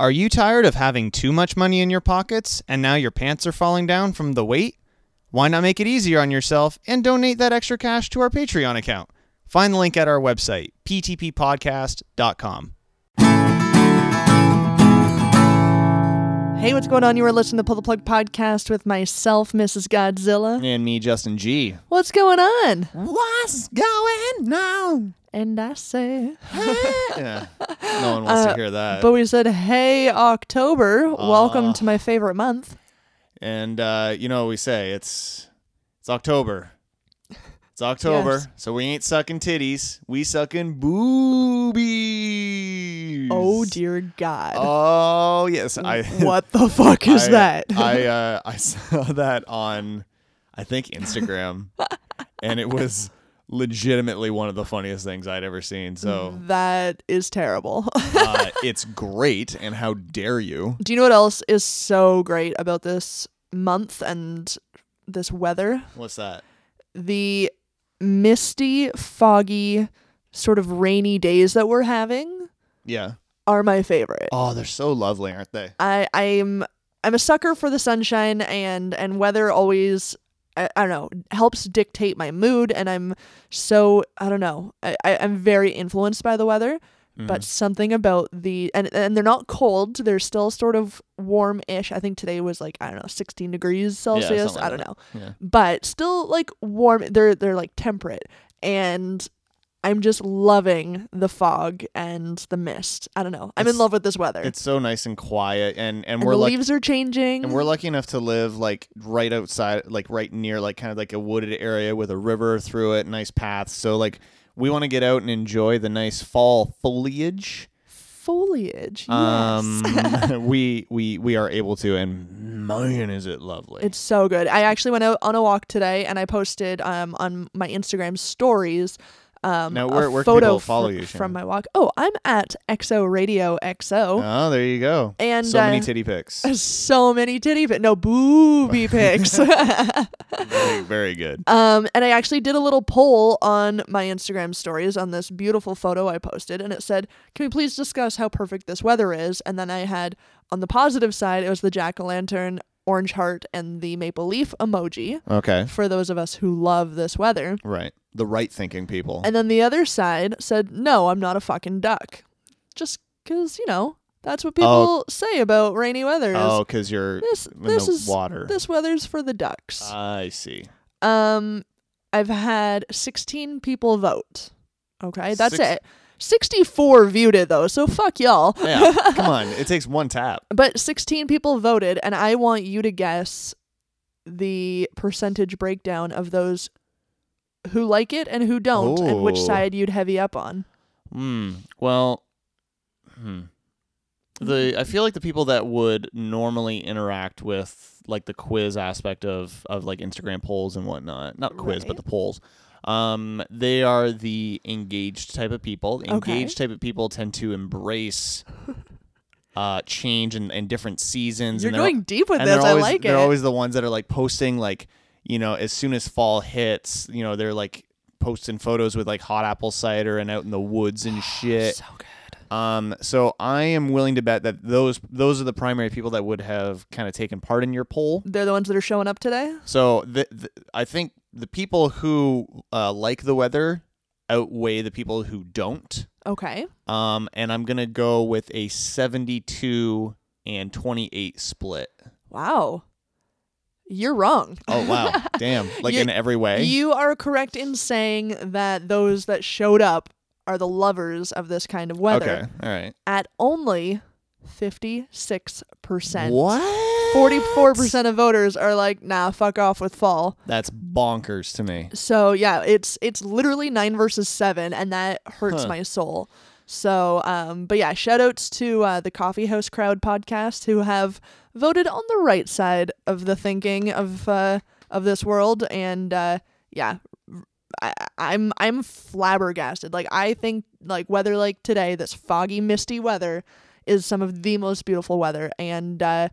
Are you tired of having too much money in your pockets and now your pants are falling down from the weight? Why not make it easier on yourself and donate that extra cash to our Patreon account? Find the link at our website, ptppodcast.com. Hey, what's going on? You are listening to Pull the Plug podcast with myself, Mrs. Godzilla. And me, Justin G. What's going on? What's going on? And I say, yeah. No one wants Uh, to hear that. but we said, hey, October, welcome to my favorite month. And uh, you know what we say? It's it's October. It's October, Yes. so we ain't sucking titties. We sucking boobies. Oh, dear God. Oh yes, I. what the fuck is I- that? I uh, I saw that on, I think Instagram, and it was legitimately one of the funniest things I'd ever seen. So that is terrible. uh, it's great, and how dare you? Do you know what else is so great about this month and this weather? What's that? The misty, foggy, sort of rainy days that we're having Yeah. are my favorite. Oh, they're so lovely, aren't they? I I'm I'm a sucker for the sunshine and and weather always I, I don't know helps dictate my mood and I'm so I don't know I, I I'm very influenced by the weather Mm-hmm. but something about the and and they're not cold they're still sort of warm-ish I think today was like I don't know 16 degrees Celsius something I don't know. Yeah. but still like warm they're they're like temperate and I'm just loving the fog and the mist. I don't know. I'm in love with this weather. It's so nice and quiet, and and, and we're the leaves are changing. and we're lucky enough to live like right outside, like right near, like kind of like a wooded area with a river through it, nice paths. So like we want to get out and enjoy the nice fall foliage. foliage. Yes. Um, we we we are able to, and man, is it lovely! it's so good. I actually went out on a walk today and I posted um on my Instagram stories um Now, a where- where photo follow you, from my walk. Oh, I'm at XO Radio XO. oh, there you go. And, so many uh, titty pics. So many titty pics. No booby pics. very, very good. Um, and I actually did a little poll on my Instagram stories on this beautiful photo I posted, and it said, "Can we please discuss how perfect this weather is?" And then I had on the positive side, it was the jack o' lantern, orange heart, and the maple leaf emoji Okay, for those of us who love this weather. right. The right thinking people. And then the other side said, "No, I'm not a fucking duck," just because you know that's what people say about rainy weather. Is, oh, because you're this in this the is water. this weather's for the ducks. I see. Um, I've had 16 people vote. Okay, that's Six- it. 64 viewed it though, so fuck y'all. Yeah, come on. It takes one tap. But 16 people voted, and I want you to guess the percentage breakdown of those who like it and who don't, and which side you'd heavy up on. Hmm. Well, hmm. The I feel like the people that would normally interact with like the quiz aspect of of like Instagram polls and whatnot, not quiz but the polls. Um, they are the engaged type of people. The Okay. Engaged type of people tend to embrace uh change and, and different seasons. You're and they're- going deep with this. they're I always, like they're it. always the ones that are like posting like you know as soon as fall hits you know they're like posting photos with like hot apple cider and out in the woods and shit so good. um so i am willing to bet that those those are the primary people that would have kind of taken part in your poll They're the ones that are showing up today. so the, the i think the people who uh, like the weather outweigh the people who don't Okay. um and i'm gonna go with a 72 and 28 split Wow. You're wrong. Oh wow, damn! Like You- in every way. You are correct in saying that those that showed up are the lovers of this kind of weather. okay, all right. At only 56%. What? 44% of voters are like, nah, fuck off with fall. That's bonkers to me. So yeah, it's it's literally nine versus seven, and that hurts Huh. my soul. So, um, but yeah, shout outs to uh, the Coffee House Crowd podcast who have voted on the right side of the thinking of uh, of this world, and uh, yeah, I, I'm I'm flabbergasted. Like I think like weather like today, this foggy, misty weather, is some of the most beautiful weather, and uh,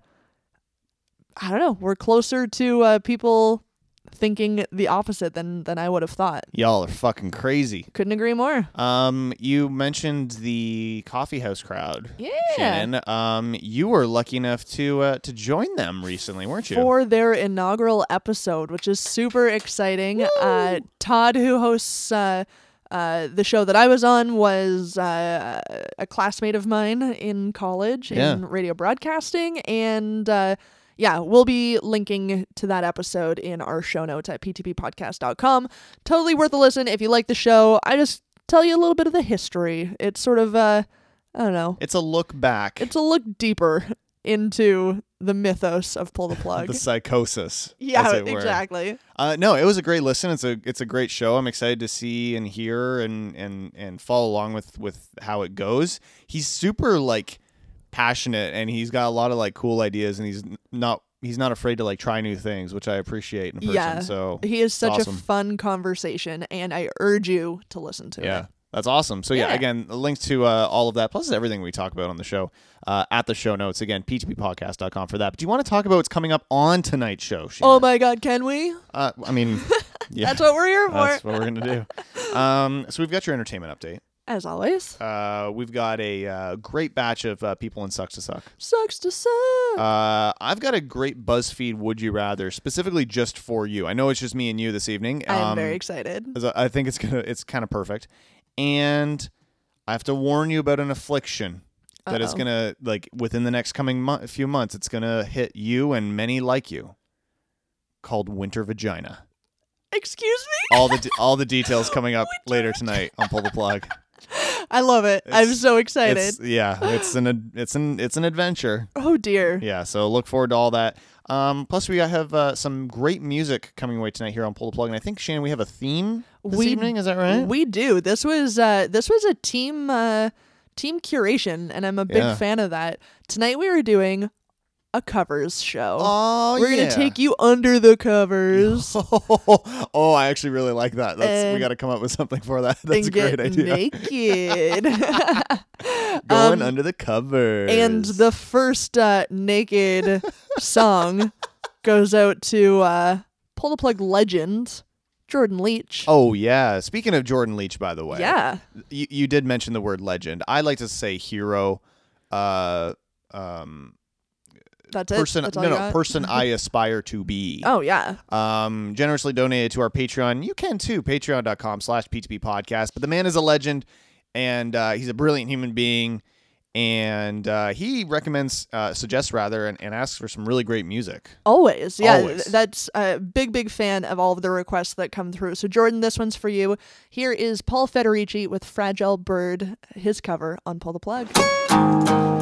I don't know, we're closer to uh, people thinking the opposite than than I would have thought. Y'all are fucking crazy. Couldn't agree more. Um, you mentioned the coffee house crowd. Yeah. Shannon. Um, you were lucky enough to uh, to join them recently, weren't you? For their inaugural episode, which is super exciting. Uh, Todd, who hosts uh, uh, the show that I was on, was uh, a classmate of mine in college Yeah. in radio broadcasting. And uh, yeah, we'll be linking to that episode in our show notes at ptppodcast.com. Totally worth a listen if you like the show. I just tell you a little bit of the history. It's sort of, uh, I don't know, It's a look back. it's a look deeper into the mythos of Pull the Plug. the psychosis. yeah, as it were. exactly. Uh, no, it was a great listen. It's a it's a great show. I'm excited to see and hear and and and follow along with with how it goes. He's super like passionate and he's got a lot of like cool ideas and he's not he's not afraid to like try new things, which I appreciate in person. Yeah. So He is such awesome. a fun conversation, and I urge you to listen to yeah. it. That's awesome. So yeah, Yeah. again, the links to uh, all of that, plus everything we talk about on the show, uh, at the show notes. Again, ptppodcast.com for that. But do you want to talk about what's coming up on tonight's show? Shannon? Oh my God, can we? Uh, I mean, yeah, That's what we're here for. that's what we're gonna do. Um, so we've got your entertainment update. As always, Uh, we've got a uh, great batch of uh, people in Sucks to Suck. sucks to suck. Uh, I've got a great BuzzFeed Would You Rather specifically just for you. I know it's just me and you this evening. I am um, very excited. I think it's gonna it's kind of perfect, and I have to warn you about an affliction that is Uh-oh. gonna like within the next coming mo- few months. It's gonna hit you and many like you, called winter vagina. Excuse me? All the de- all the details coming up later tonight on Pull the Plug. I love it. I'm so excited. It's, yeah, it's an it's an it's an adventure. Oh dear. Yeah, so look forward to all that. Um, plus, we have uh, some great music coming away tonight here on Pull the Plug, and I think Shannon, we have a theme this We- evening. Is that right? We do. This was uh this was a team uh team curation and I'm a big Yeah. fan of that. Tonight we were doing a covers show. oh, we're yeah. gonna take you under the covers. oh, I actually really like that. That's we got to come up with something for that. That's a great idea. naked. Going Um, under the covers. and the first uh, naked song goes out to uh, Pull the Plug legend, Jordan Leach. Oh yeah. Speaking of Jordan Leach, by the way, yeah. you, you did mention the word legend. I like to say hero. Uh, um, That's it. person. That's no, no, person I aspire to be. Oh yeah. um, generously donated to our Patreon. You can too, patreon.com slash PTP podcast. But the man is a legend and uh, he's a brilliant human being. And uh, he recommends, uh, suggests rather, and, and asks for some really great music. Always. Yeah. Always. That's a big, big fan of all of the requests that come through. So Jordan, this one's for you. Here is Paul Federici with Fragile Bird, his cover on Pull the Plug.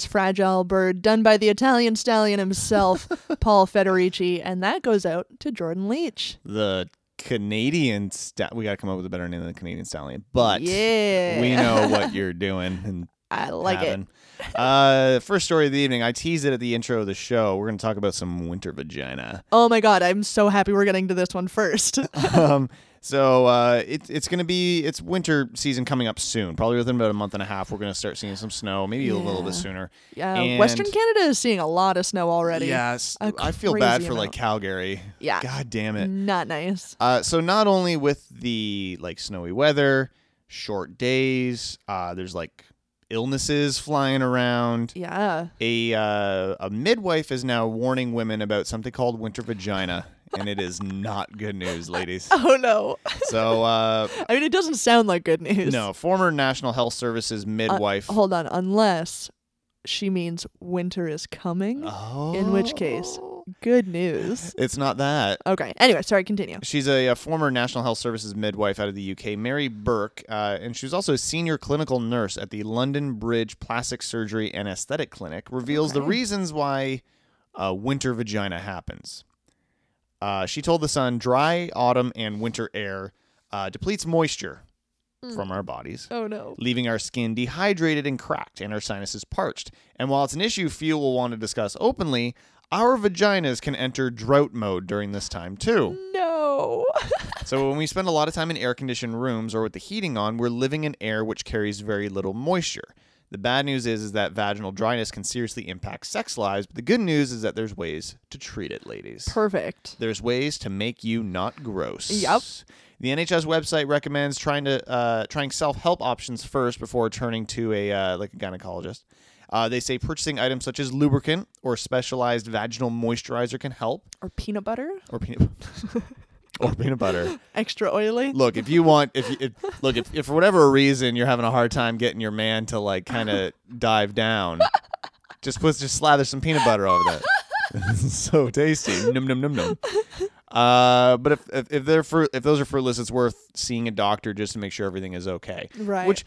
City Fragile Bird, done by the Italian stallion himself, Paul Federici, and that goes out to Jordan Leach. The Canadian sta- we got to come up with a better name than the Canadian stallion, but yeah. we know what you're doing and I like it. having. Uh, first story of the evening. I teased it at the intro of the show. We're going to talk about some winter vagina. Oh my god, I'm so happy we're getting to this one first. um, so uh, it's it's going to be it's winter season coming up soon. Probably within about a month and a half, we're going to start seeing some snow. Maybe a little bit sooner. yeah, Western Canada is seeing a lot of snow already. Yes, I feel bad for like. Calgary. Yeah. God damn it. Not nice. Uh, so not only with the like snowy weather, short days, uh, there's like illnesses flying around. Yeah. A uh, a midwife is now warning women about something called winter vagina, and it is not good news, ladies. Oh no. So uh, I mean, it doesn't sound like good news. no, former National Health Services midwife. Hold on, unless she means winter is coming. oh, in which case- Good news. it's not that. Okay. Anyway, sorry. Continue. She's a, a former National Health Services midwife out of the UK, Mary Burke, uh, and she was also a senior clinical nurse at the London Bridge Plastic Surgery and Aesthetic Clinic. Reveals the reasons why uh, winter vagina happens. Uh, she told the Sun, "Dry autumn and winter air uh, depletes moisture from our bodies." Oh no. leaving our skin dehydrated and cracked and our sinuses parched. And while it's an issue few will want to discuss openly, our vaginas can enter drought mode during this time too. No. So when we spend a lot of time in air conditioned rooms or with the heating on, we're living in air which carries very little moisture. The bad news is, is that vaginal dryness can seriously impact sex lives, but the good news is that there's ways to treat it, ladies. Perfect. There's ways to make you not gross. Yep. The NHS website recommends trying to uh, trying self help options first before turning to a uh, like a gynecologist. Uh, they say purchasing items such as lubricant or specialized vaginal moisturizer can help, Or peanut butter. or peanut or peanut butter. Extra oily. Look, if you want, if you if, look, if, if for whatever reason you're having a hard time getting your man to like kind of dive down, just put just slather some peanut butter over that. So tasty. Num num num num. Uh, but if, if if they're for if those are fruitless, it's worth seeing a doctor just to make sure everything is okay. Right. Which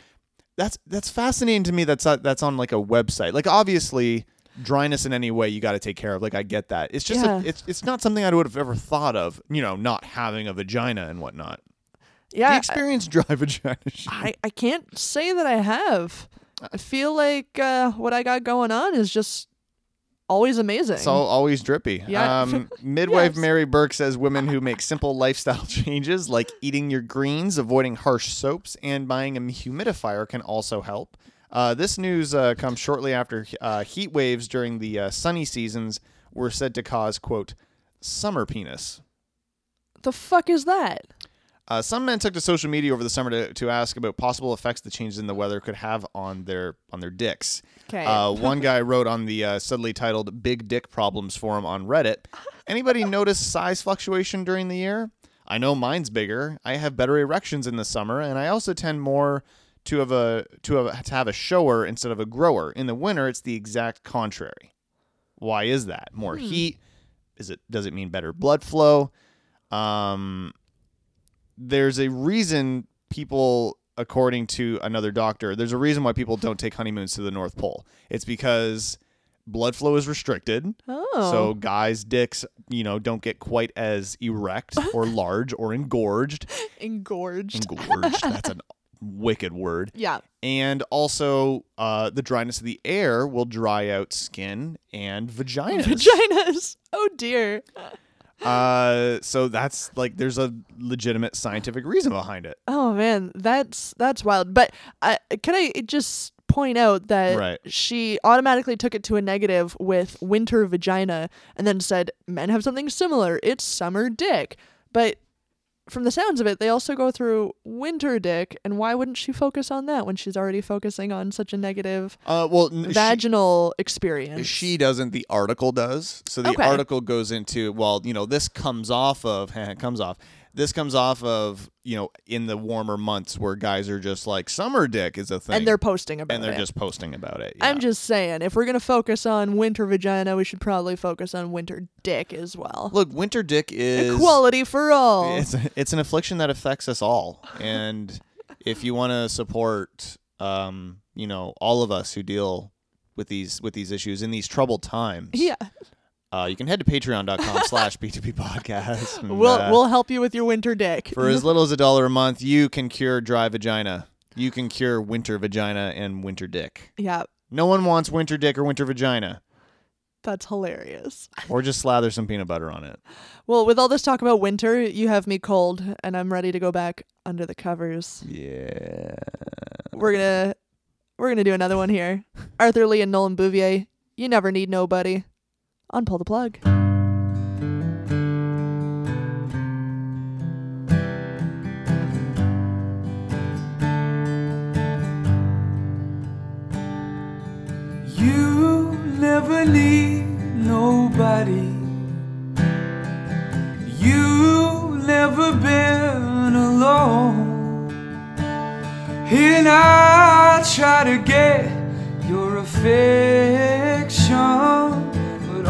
that's that's fascinating to me. That's that's on like a website. Like obviously dryness in any way you got to take care of. Like I get that. It's just Yeah. a, it's it's not something I would have ever thought of. You know, not having a vagina and whatnot. Yeah. experience dry vagina? I, I can't say that I have. I feel like uh, what I got going on is just always amazing. It's all, always drippy. Yeah. Um, midwife Yes. Mary Burke says women who make simple lifestyle changes like eating your greens, avoiding harsh soaps, and buying a humidifier can also help. Uh, this news uh, comes shortly after uh, heat waves during the uh, sunny seasons were said to cause, quote, summer penis. the fuck is that? Uh, some men took to social media over the summer to, to ask about possible effects the changes in the weather could have on their on their dicks. Okay. Uh, one guy wrote on the uh, subtly titled "Big Dick Problems" forum on Reddit. Anybody notice size fluctuation during the year? I know mine's bigger. I have better erections in the summer, and I also tend more to have a to have to have a shower instead of a grower. In the winter, it's the exact contrary. Why is that? More heat? Is it? Does it mean better blood flow? Um, there's a reason people according to another doctor there's a reason why people don't take honeymoons to the north pole it's because blood flow is restricted oh. so guys dicks you know don't get quite as erect or large or engorged engorged. engorged that's a wicked word yeah. and also uh, the dryness of the air will dry out skin and vaginas Vaginas. Oh dear. uh, so that's like there's a legitimate scientific reason behind it Oh man, that's that's wild. But I can I just point out that Right. she automatically took it to a negative with winter vagina and then said men have something similar. It's summer dick. But from the sounds of it, they also go through winter dick, and why wouldn't she focus on that when she's already focusing on such a negative uh, well n- she- vaginal experience? She doesn't. The article does. So the Okay. article goes into well, you know, this comes off of comes off. This comes off of you know in the warmer months where guys are just like summer dick is a thing, and they're posting about it, and they're it. just posting about it. I'm just saying, if we're gonna focus on winter vagina, we should probably focus on winter dick as well. look. Winter dick is Equality for all. It's it's an affliction that affects us all, and if you want to support um, you know, all of us who deal with these with these issues in these troubled times. Yeah. Uh, you can head to patreon.com slash PTP podcast. and, We'll uh, we'll help you with your winter dick. for as little as a dollar a month, you can cure dry vagina. You can cure winter vagina and winter dick. yeah, No one wants winter dick or winter vagina. that's hilarious. Or just slather some peanut butter on it. Well, with all this talk about winter, you have me cold, and I'm ready to go back under the covers. Yeah. We're gonna we're gonna do another one here. Arthur Lee and Nolan Bouvier. You never need nobody. On pull the plug. You never need nobody. You never been alone. And I try to get your affection,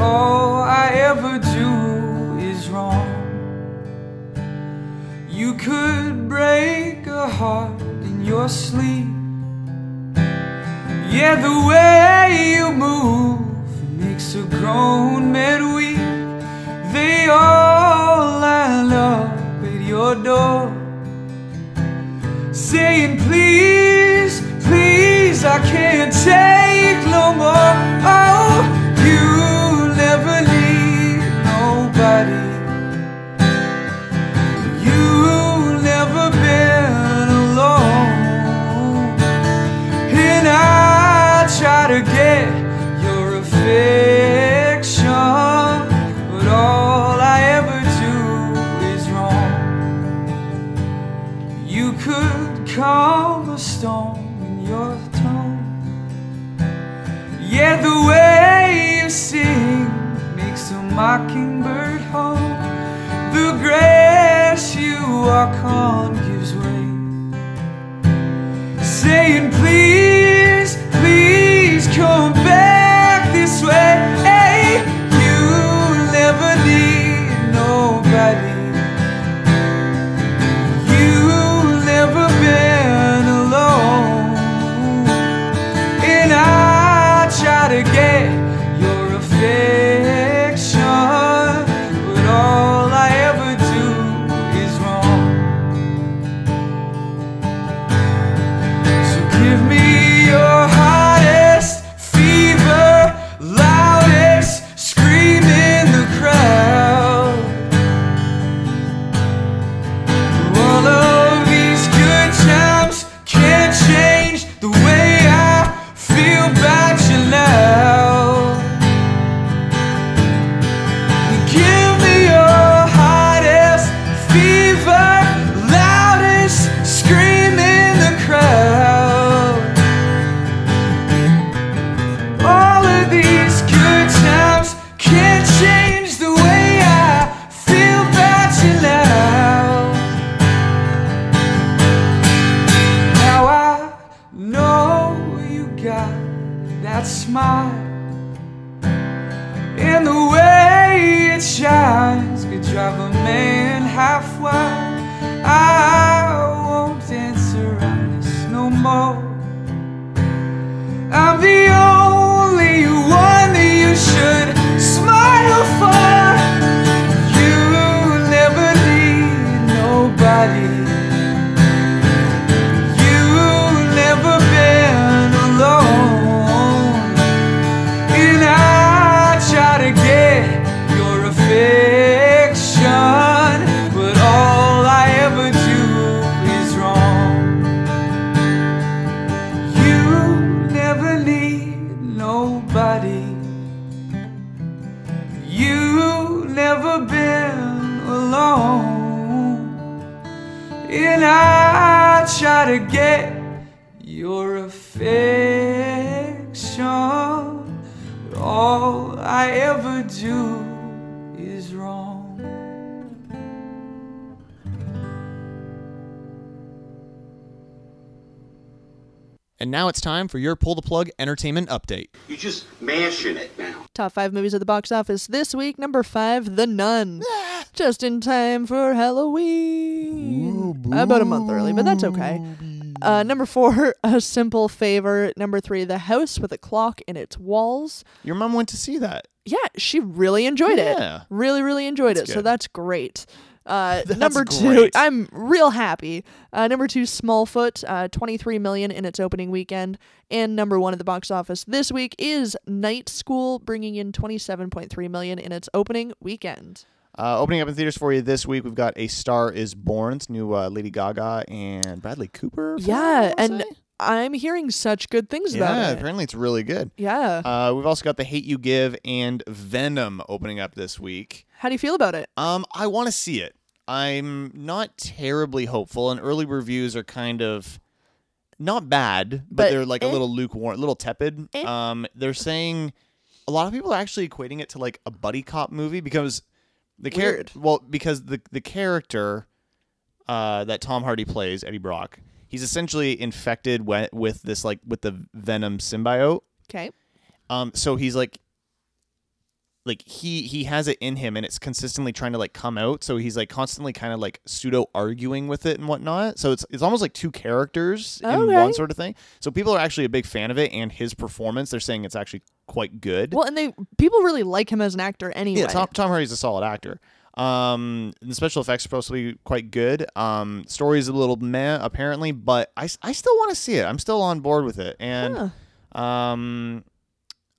all I ever do is wrong. You could break a heart in your sleep. Yeah, the way you move makes a grown man weep. They all line up at your door, saying, Please, please, I can't take no more. Calm a storm in your tone. Yeah, the way you sing makes a mockingbird home. The grass you walk on gives way saying, Please, please come And now it's time for your pull the plug entertainment update. You're just mashing it now. Top five movies at the box office this week. Number five, The Nun. Just in time for Halloween. About a month early, but that's okay. Uh, number four, A Simple Favor. Number three, The House with a Clock in Its Walls. Your mom went to see that. Yeah, she really enjoyed Yeah. it. Really, really enjoyed That's it. So that's great. Uh, number two, great. I'm real happy. Uh, number two, Smallfoot, uh, 23 million in its opening weekend, and number one at the box office this week is Night School, bringing in 27.3 million in its opening weekend. Uh, opening up in theaters for you this week, we've got A Star Is Born. It's new uh, Lady Gaga and Bradley Cooper. Yeah, and say? I'm hearing such good things about it. Yeah, apparently it's really good. Yeah. Uh, we've also got The Hate You Give and Venom opening up this week. How do you feel about it? Um, I want to see it. I'm not terribly hopeful, and early reviews are kind of not bad, but, But they're like a eh. little lukewarm, a little tepid. Eh. Um, they're saying a lot of people are actually equating it to like a buddy cop movie because the Weird. character, well, because the the character uh, that Tom Hardy plays, Eddie Brock, he's essentially infected with, with this like with the Venom symbiote. Okay. Um, so he's like, like he he has it in him, and it's consistently trying to like come out. So he's like constantly kind of like pseudo arguing with it and whatnot. So it's it's almost like two characters in Okay. one sort of thing. So people are actually a big fan of it, and his performance. They're saying it's actually quite good. Well, and they people really like him as an actor anyway. yeah, Tom Tom Hardy's a solid actor. Um, the special effects are supposed to be quite good. Um, story's a little meh apparently, but I, I still want to see it. I'm still on board with it, and Huh. um,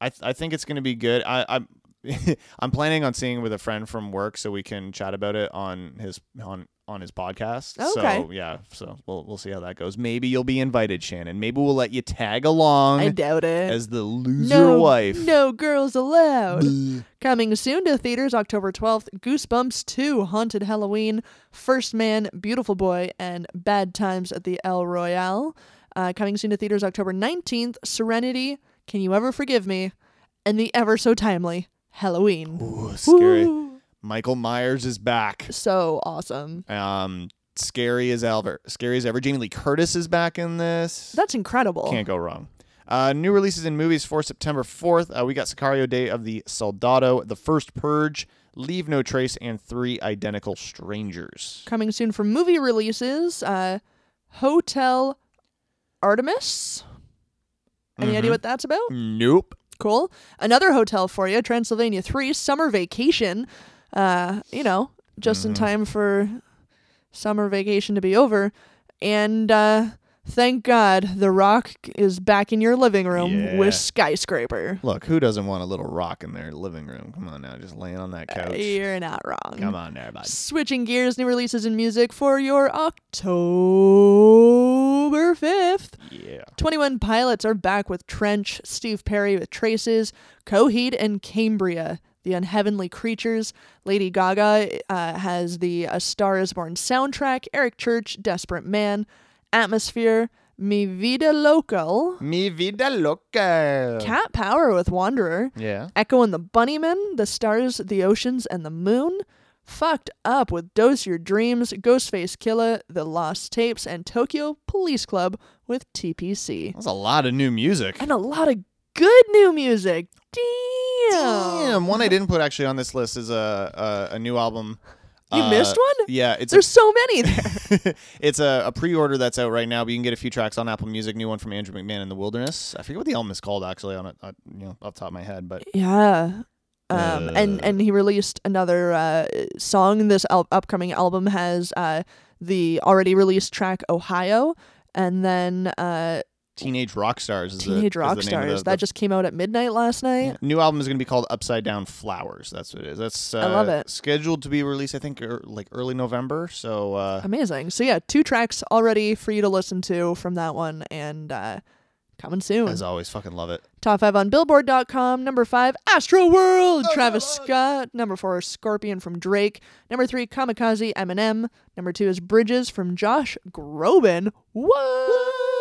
I th- I think it's gonna be good. I I'm I'm planning on seeing with a friend from work so we can chat about it on his on on his podcast. Okay. So yeah, so we'll we'll see how that goes. Maybe you'll be invited, Shannon. Maybe we'll let you tag along I doubt it. as the loser no, wife. no girls allowed. Coming soon to theaters October 12th, Goosebumps 2, Haunted Halloween, First Man, Beautiful Boy, and Bad Times at the El Royale. Uh, coming soon to theaters October 19th, Serenity, Can You Ever Forgive Me, and the ever so timely Halloween. Ooh, scary. Woo. Michael Myers is back. So awesome. Um, scary as ever. Scary as ever. Jamie Lee Curtis is back in this. That's incredible. Can't go wrong. Uh, new releases in movies for September 4th. Uh, we got Sicario Day of the Soldado, The First Purge, Leave No Trace, and Three Identical Strangers. Coming soon for movie releases, uh, Hotel Artemis. Any idea Mhm. what that's about? Nope. Cool. Another hotel for you, Transylvania 3, Summer Vacation. Uh, you know, just in Mm-hmm. time for summer vacation to be over. And uh thank God The Rock is back in your living room Yeah. with Skyscraper. Look, who doesn't want a little rock in their living room? Come on now, just laying on that Uh, couch. You're not wrong. Come on there, bud. Switching gears, new releases in music for your October 5th. Yeah. 21 Pilots are back with Trench, Steve Perry with Traces, Coheed, and Cambria, the Unheavenly Creatures. Lady Gaga uh, has the A Star is Born soundtrack, Eric Church, Desperate Man, Atmosphere, Mi Vida Local, Mi vida Local. Cat Power with Wanderer, yeah. Echo and the Bunnymen, The Stars, the Oceans, and the Moon. Fucked Up with Dose Your Dreams, Ghostface Killah, The Lost Tapes, and Tokyo Police Club with TPC. That's a lot of new music. And a lot of good new music. Damn. Damn. One I didn't put actually on this list is a a, a new album. You Uh, missed one? Yeah, it's There's a, so many there. it's a, a pre-order that's out right now, but you can get a few tracks on Apple Music. New one from Andrew McMahon in the Wilderness. I forget what the album is called actually on it, uh, you know, off the top of my head, but yeah. Um, and Uh. and he released another uh, song. This al- upcoming album has uh, the already released track Ohio, and then uh, Teenage Rock Stars is the- Teenage is the Rock Stars. the- that the- just came out at midnight last night. Yeah. New album is going to be called Upside Down Flowers. That's what it is. That's uh, I love it. Scheduled to be released, I think, er, like early November. So uh, Amazing. So yeah, two tracks already for you to listen to from that one, and uh, coming soon. as always, fucking love it. Top five on Billboard.com. Number five, Astroworld, Travis Scott. Number four, Scorpion from Drake. Number three, Kamikaze, Eminem. Number two is Bridges from Josh Groban. What?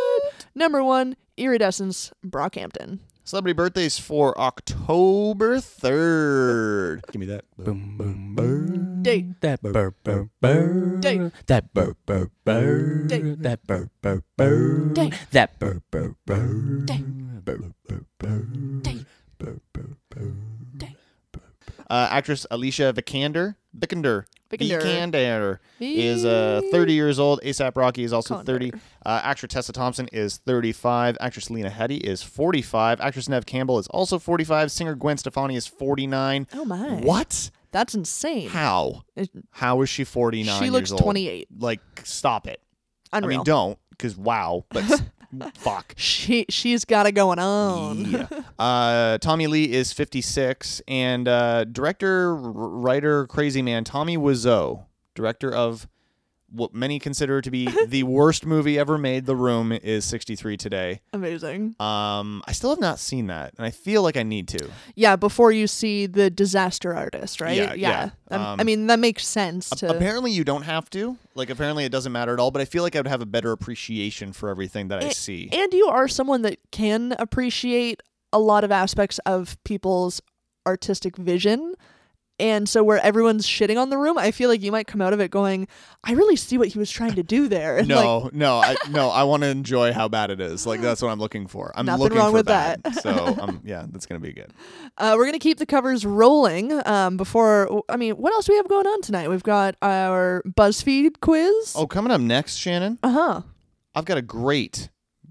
Number one, Iridescence, Brockhampton. Celebrity birthdays for October 3rd. Give me that. Boom boom boom. Date. That burr burr burr. Date. That burr burr burr. Date. That burr burr burr. Date. That burr burr burr. Date. Burr burr burr. Date. Burr burr burr. Uh, actress Alicia Vikander, Vikander, Vikander is uh, 30 years old. ASAP Rocky is also 30. Uh, actress Tessa Thompson is 35. Actress Lena Headey is 45. Actress Neve Campbell is also 45. Singer Gwen Stefani is 49. Oh my. What? That's insane. How? It- How is she 49 She looks old? 28. Like, stop it. Unreal. I mean, don't, because wow, but fuck. she she's got it going on. Yeah. Uh, Tommy Lee is 56, and uh, director, r- writer, crazy man Tommy Wiseau, director of what many consider to be the worst movie ever made, The Room, is 63 today. Amazing. Um, I still have not seen that, and I feel like I need to. Yeah, before you see the disaster artist, right? Yeah, yeah. Um, I Um, mean, that makes sense to Apparently, you don't have to. Like, apparently, it doesn't matter at all. But I feel like I would have a better appreciation for everything that I see. And you are someone that can appreciate a lot of aspects of people's artistic vision. And so where everyone's shitting on the room, I feel like you might come out of it going, I really see what he was trying to do there. And, like, No, no, I no, I want to enjoy how bad it is. Like that's what I'm looking for. I'm Nothing looking wrong for with bad. that. so um, yeah, that's gonna be good. Uh, we're gonna keep the covers rolling. Um, before I mean, what else do we have going on tonight? We've got our BuzzFeed quiz. Oh, coming up next, Shannon, uh huh. I've got a great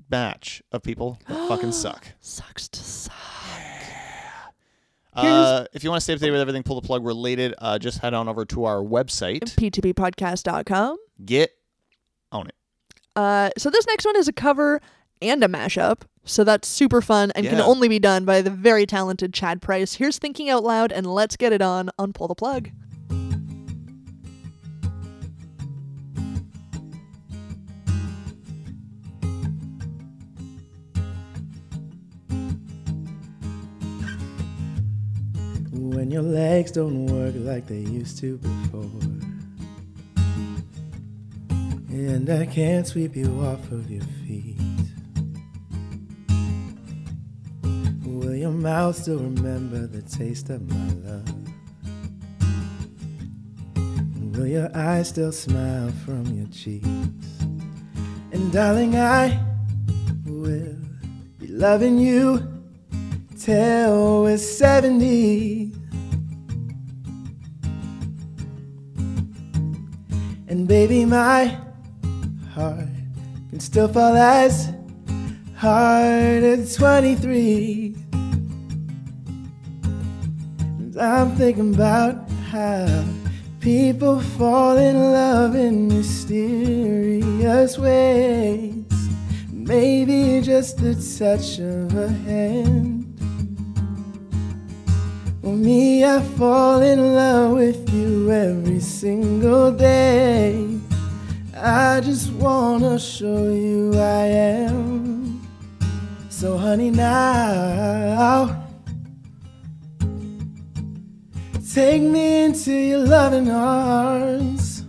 batch of people that fucking suck. Sucks to suck. Uh, if you want to stay up to date with everything pull the plug related, uh, just head on over to our website. PTPpodcast.com. Get on it. Uh, so this next one is a cover and a mashup. So that's super fun and can Yeah. only be done by the very talented Chad Price. Here's Thinking Out Loud and let's get it on on Pull the Plug. When your legs don't work like they used to before. And I can't sweep you off of your feet. Will your mouth still remember the taste of my love? And will your eyes still smile from your cheeks? And darling, I will be loving you till we're 70. Baby, my heart can still fall as hard at 23. And I'm thinking about how people fall in love in mysterious ways. Maybe just the touch of a hand. Me, I fall in love with you every single day. I just wanna show you I am. So, honey, now take me into your loving arms.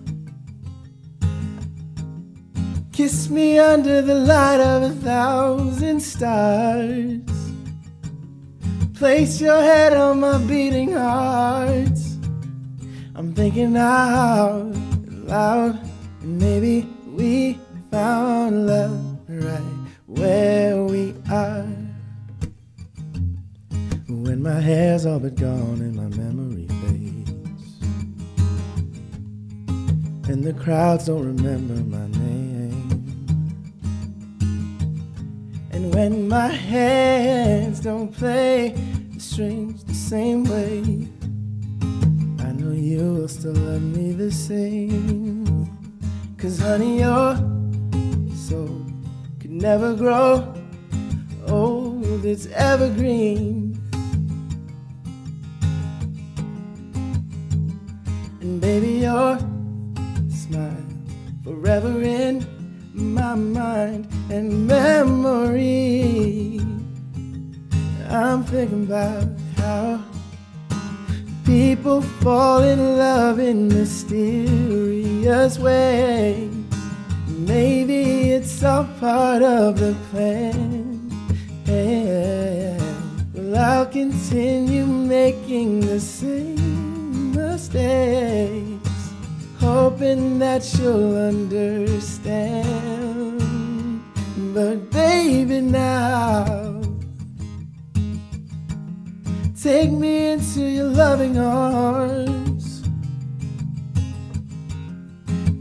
Kiss me under the light of a thousand stars. Place your head on my beating heart. I'm thinking out loud, maybe we found love right where we are. When my hair's all but gone and my memory fades, and the crowds don't remember my name. And when my hands don't play strings the same way, I know you will still love me the same. Cause honey, your soul could never grow old, it's evergreen. And baby, your smile forever in my mind and memory. I'm thinking about how people fall in love in mysterious ways. Maybe it's all part of the plan. Well, I'll continue making the same mistakes, hoping that you'll understand. But baby, now take me into your loving arms.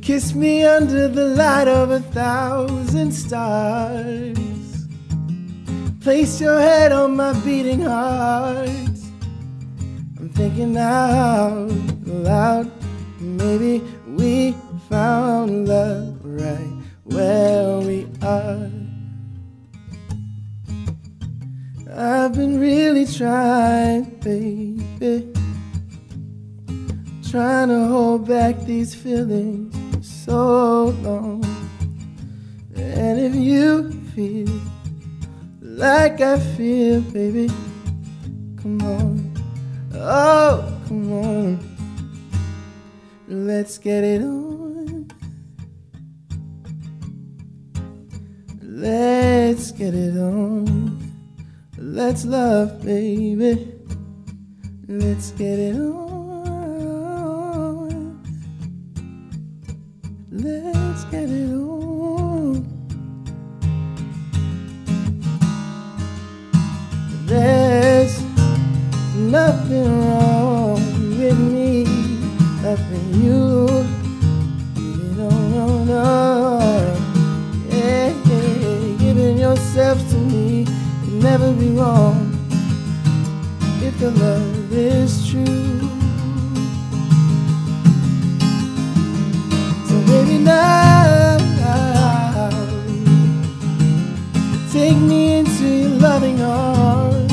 Kiss me under the light of a thousand stars. Place your head on my beating heart. I'm thinking out loud. Maybe we found love right where we are. I've been really trying, baby. Trying to hold back these feelings for so long. And if you feel like I feel, baby, come on. Oh, come on. Let's get it on. Let's get it on. Let's love, baby. Let's get it on. The love is true. So baby now, take me into your loving arms.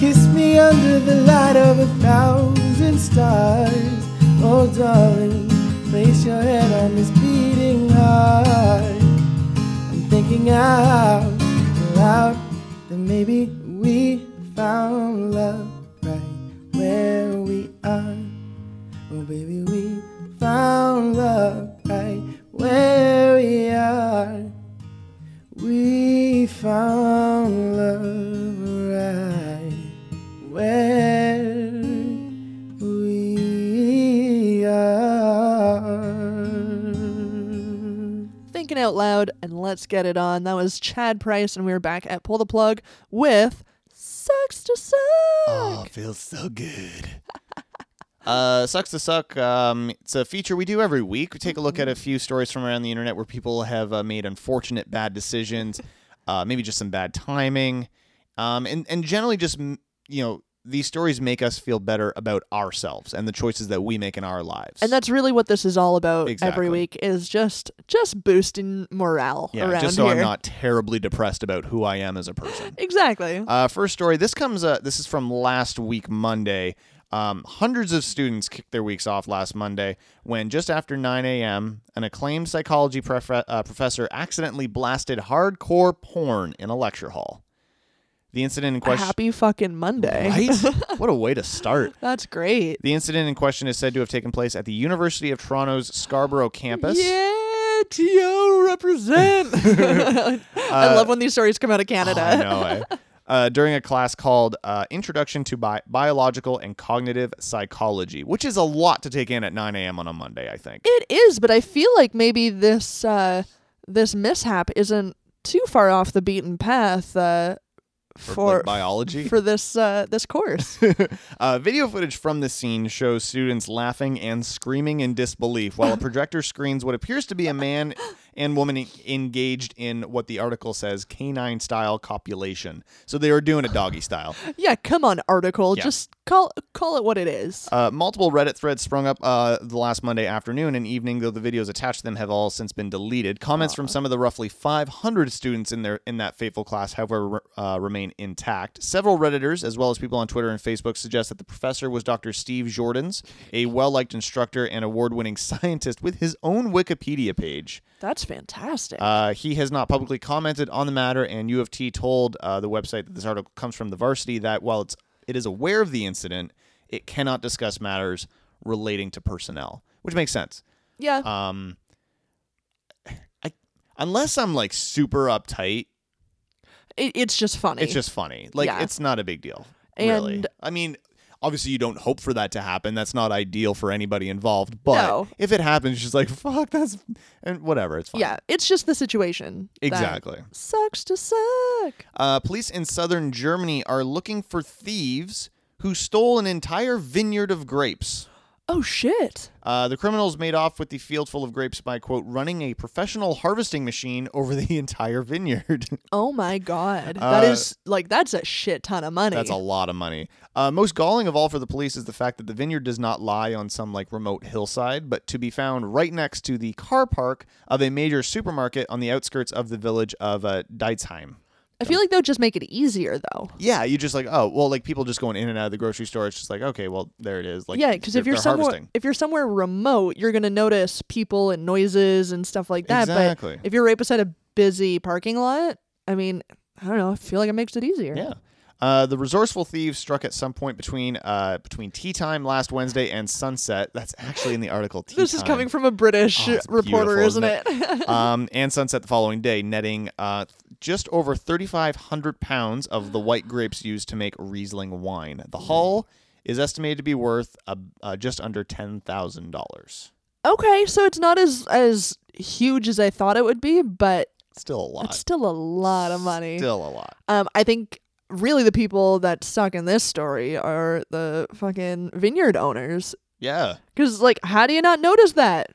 Kiss me under the light of a thousand stars. Oh darling, place your head on this beating heart. I'm thinking out loud maybe we found love right where we are. Oh, baby, we found love right where we are. We found love out loud and let's get it on. That was Chad Price, and we are back at Pull the Plug with Sucks to Suck. Oh, feels so good. uh, sucks to suck. Um, it's a feature we do every week. We take a look at a few stories from around the internet where people have uh, made unfortunate bad decisions, uh, maybe just some bad timing, um, and and generally just you know these stories make us feel better about ourselves and the choices that we make in our lives. And that's really what this is all about Exactly. every week is just just boosting morale yeah, around just so here. I'm not terribly depressed about who I am as a person. Exactly. Uh, first story. This comes. Uh, this is from last week, Monday. Um, hundreds of students kicked their weeks off last Monday when, just after 9 a.m., an acclaimed psychology uh, professor accidentally blasted hardcore porn in a lecture hall. The incident in question. Happy fucking Monday. Right? what a way to start. That's great. The incident in question is said to have taken place at the University of Toronto's Scarborough campus. Yeah, TO represent. I love when these stories come out of Canada. Uh, I know. eh? Uh, during a class called uh, Introduction to Bi- Biological and Cognitive Psychology, which is a lot to take in at 9 a.m. on a Monday, I think. It is, but I feel like maybe this uh, this mishap isn't too far off the beaten path uh, for like, biology. for this uh, this course. uh, video footage from the scene shows students laughing and screaming in disbelief while a projector screens what appears to be a man and woman engaged in what the article says canine style copulation. So they were doing a doggy style. yeah, come on, article. Yeah. Just call call it what it is. Uh, multiple Reddit threads sprung up uh, the last Monday afternoon and evening, though the videos attached to them have all since been deleted. Comments from some of the roughly 500 students in their in that fateful class, however, uh, remain intact. Several redditors, as well as people on Twitter and Facebook, suggest that the professor was Dr. Steve Joordens, a well-liked instructor and award-winning scientist with his own Wikipedia page. That's fantastic. Uh, he has not publicly commented on the matter, and U of T told uh, the website that this article comes from the Varsity that while it's it is aware of the incident, it cannot discuss matters relating to personnel, which makes sense. yeah. Um, I unless I'm like super uptight, it, it's just funny. it's just funny. Like Yeah. it's not a big deal, really. I mean. Obviously, you don't hope for that to happen. That's not ideal for anybody involved. But No. if it happens, you're just like, fuck, that's, and whatever, it's fine. yeah, it's just the situation. Exactly. Sucks to suck. Uh, police in southern Germany are looking for thieves who stole an entire vineyard of grapes. Oh shit. Uh, the criminals made off with the field full of grapes by, quote, running a professional harvesting machine over the entire vineyard. Oh my god. that Uh, is like that's a shit ton of money. That's a lot of money. Uh, most galling of all for the police is the fact that the vineyard does not lie on some like remote hillside, but to be found right next to the car park of a major supermarket on the outskirts of the village of uh, Deitzheim. I feel like that would just make it easier though. Yeah, you just like oh well, like people just going in and out of the grocery store. It's just like okay, well there it is. Like yeah, because if you're somewhere harvesting. if you're somewhere remote, you're gonna notice people and noises and stuff like that. Exactly. But if you're right beside a busy parking lot, I mean, I don't know. I feel like it makes it easier. Yeah. Uh, the resourceful thieves struck at some point between uh, between tea time last Wednesday and sunset. That's actually in the article. Tea This is coming from a British Oh, reporter, isn't isn't it? um, and sunset the following day, netting uh, just over 3,500 pounds of the white grapes used to make Riesling wine. The hull is estimated to be worth uh, uh, just under ten thousand dollars. okay, so it's not as as huge as I thought it would be, but Still a lot. it's still a lot of money. Still a lot. Um, I think really the people that suck in this story are the fucking vineyard owners. Yeah. Because like, how do you not notice that?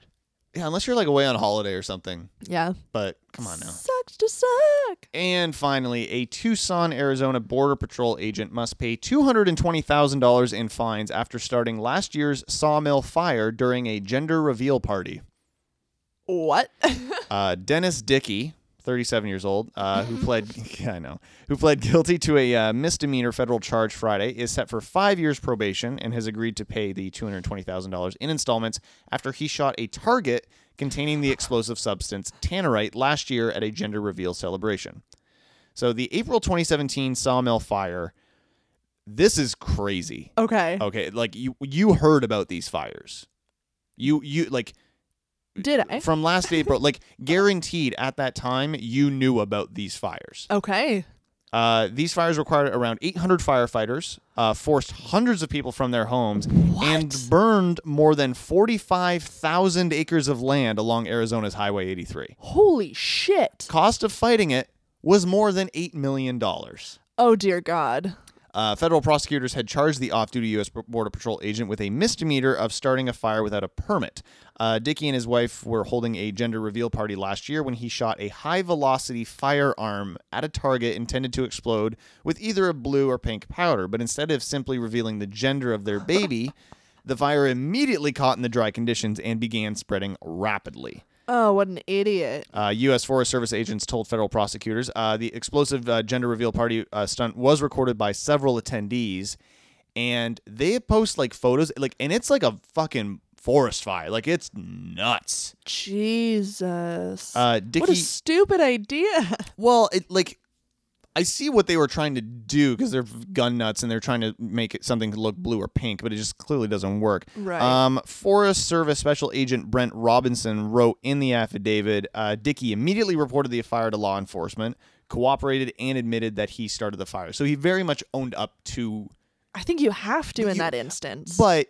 Yeah. Unless you're like away on holiday or something. Yeah. But come on now. Sucks to suck. And finally, a Tucson, Arizona Border Patrol agent must pay $220,000 in fines after starting last year's sawmill fire during a gender reveal party. What? Uh, Dennis Dickey, 37 years old, uh, who pled, yeah, I know, who pled guilty to a uh, misdemeanor federal charge Friday, is set for five years probation and has agreed to pay the $220,000 in installments after he shot a target containing the explosive substance tannerite last year at a gender reveal celebration. So the April 2017 sawmill fire, this is crazy. okay. Okay, like you you heard about these fires. You you like Did I? from last April, like guaranteed at that time, you knew about these fires. Okay. Uh, these fires required around 800 firefighters, uh, forced hundreds of people from their homes, and burned more than 45,000 acres of land along Arizona's Highway 83. Holy shit. Cost of fighting it was more than $8 million. Oh dear God. Uh, federal prosecutors had charged the off-duty U.S. Border Patrol agent with a misdemeanor of starting a fire without a permit. Uh, Dickey and his wife were holding a gender reveal party last year when he shot a high-velocity firearm at a target intended to explode with either a blue or pink powder. But instead of simply revealing the gender of their baby, the fire immediately caught in the dry conditions and began spreading rapidly. Oh, what an idiot. Uh, U.S. Forest Service agents told federal prosecutors uh, the explosive uh, gender reveal party uh, stunt was recorded by several attendees, and they post like photos, like, and it's like a fucking forest fire, like it's nuts. Jesus. Uh, what a stupid idea. well, it like. I see what they were trying to do because they're gun nuts and they're trying to make it something look blue or pink, but it just clearly doesn't work. Right. Um, Forest Service Special Agent Brent Robinson wrote in the affidavit uh, Dickey immediately reported the fire to law enforcement, cooperated, and admitted that he started the fire. So he very much owned up to. I think you have to in You- that instance. But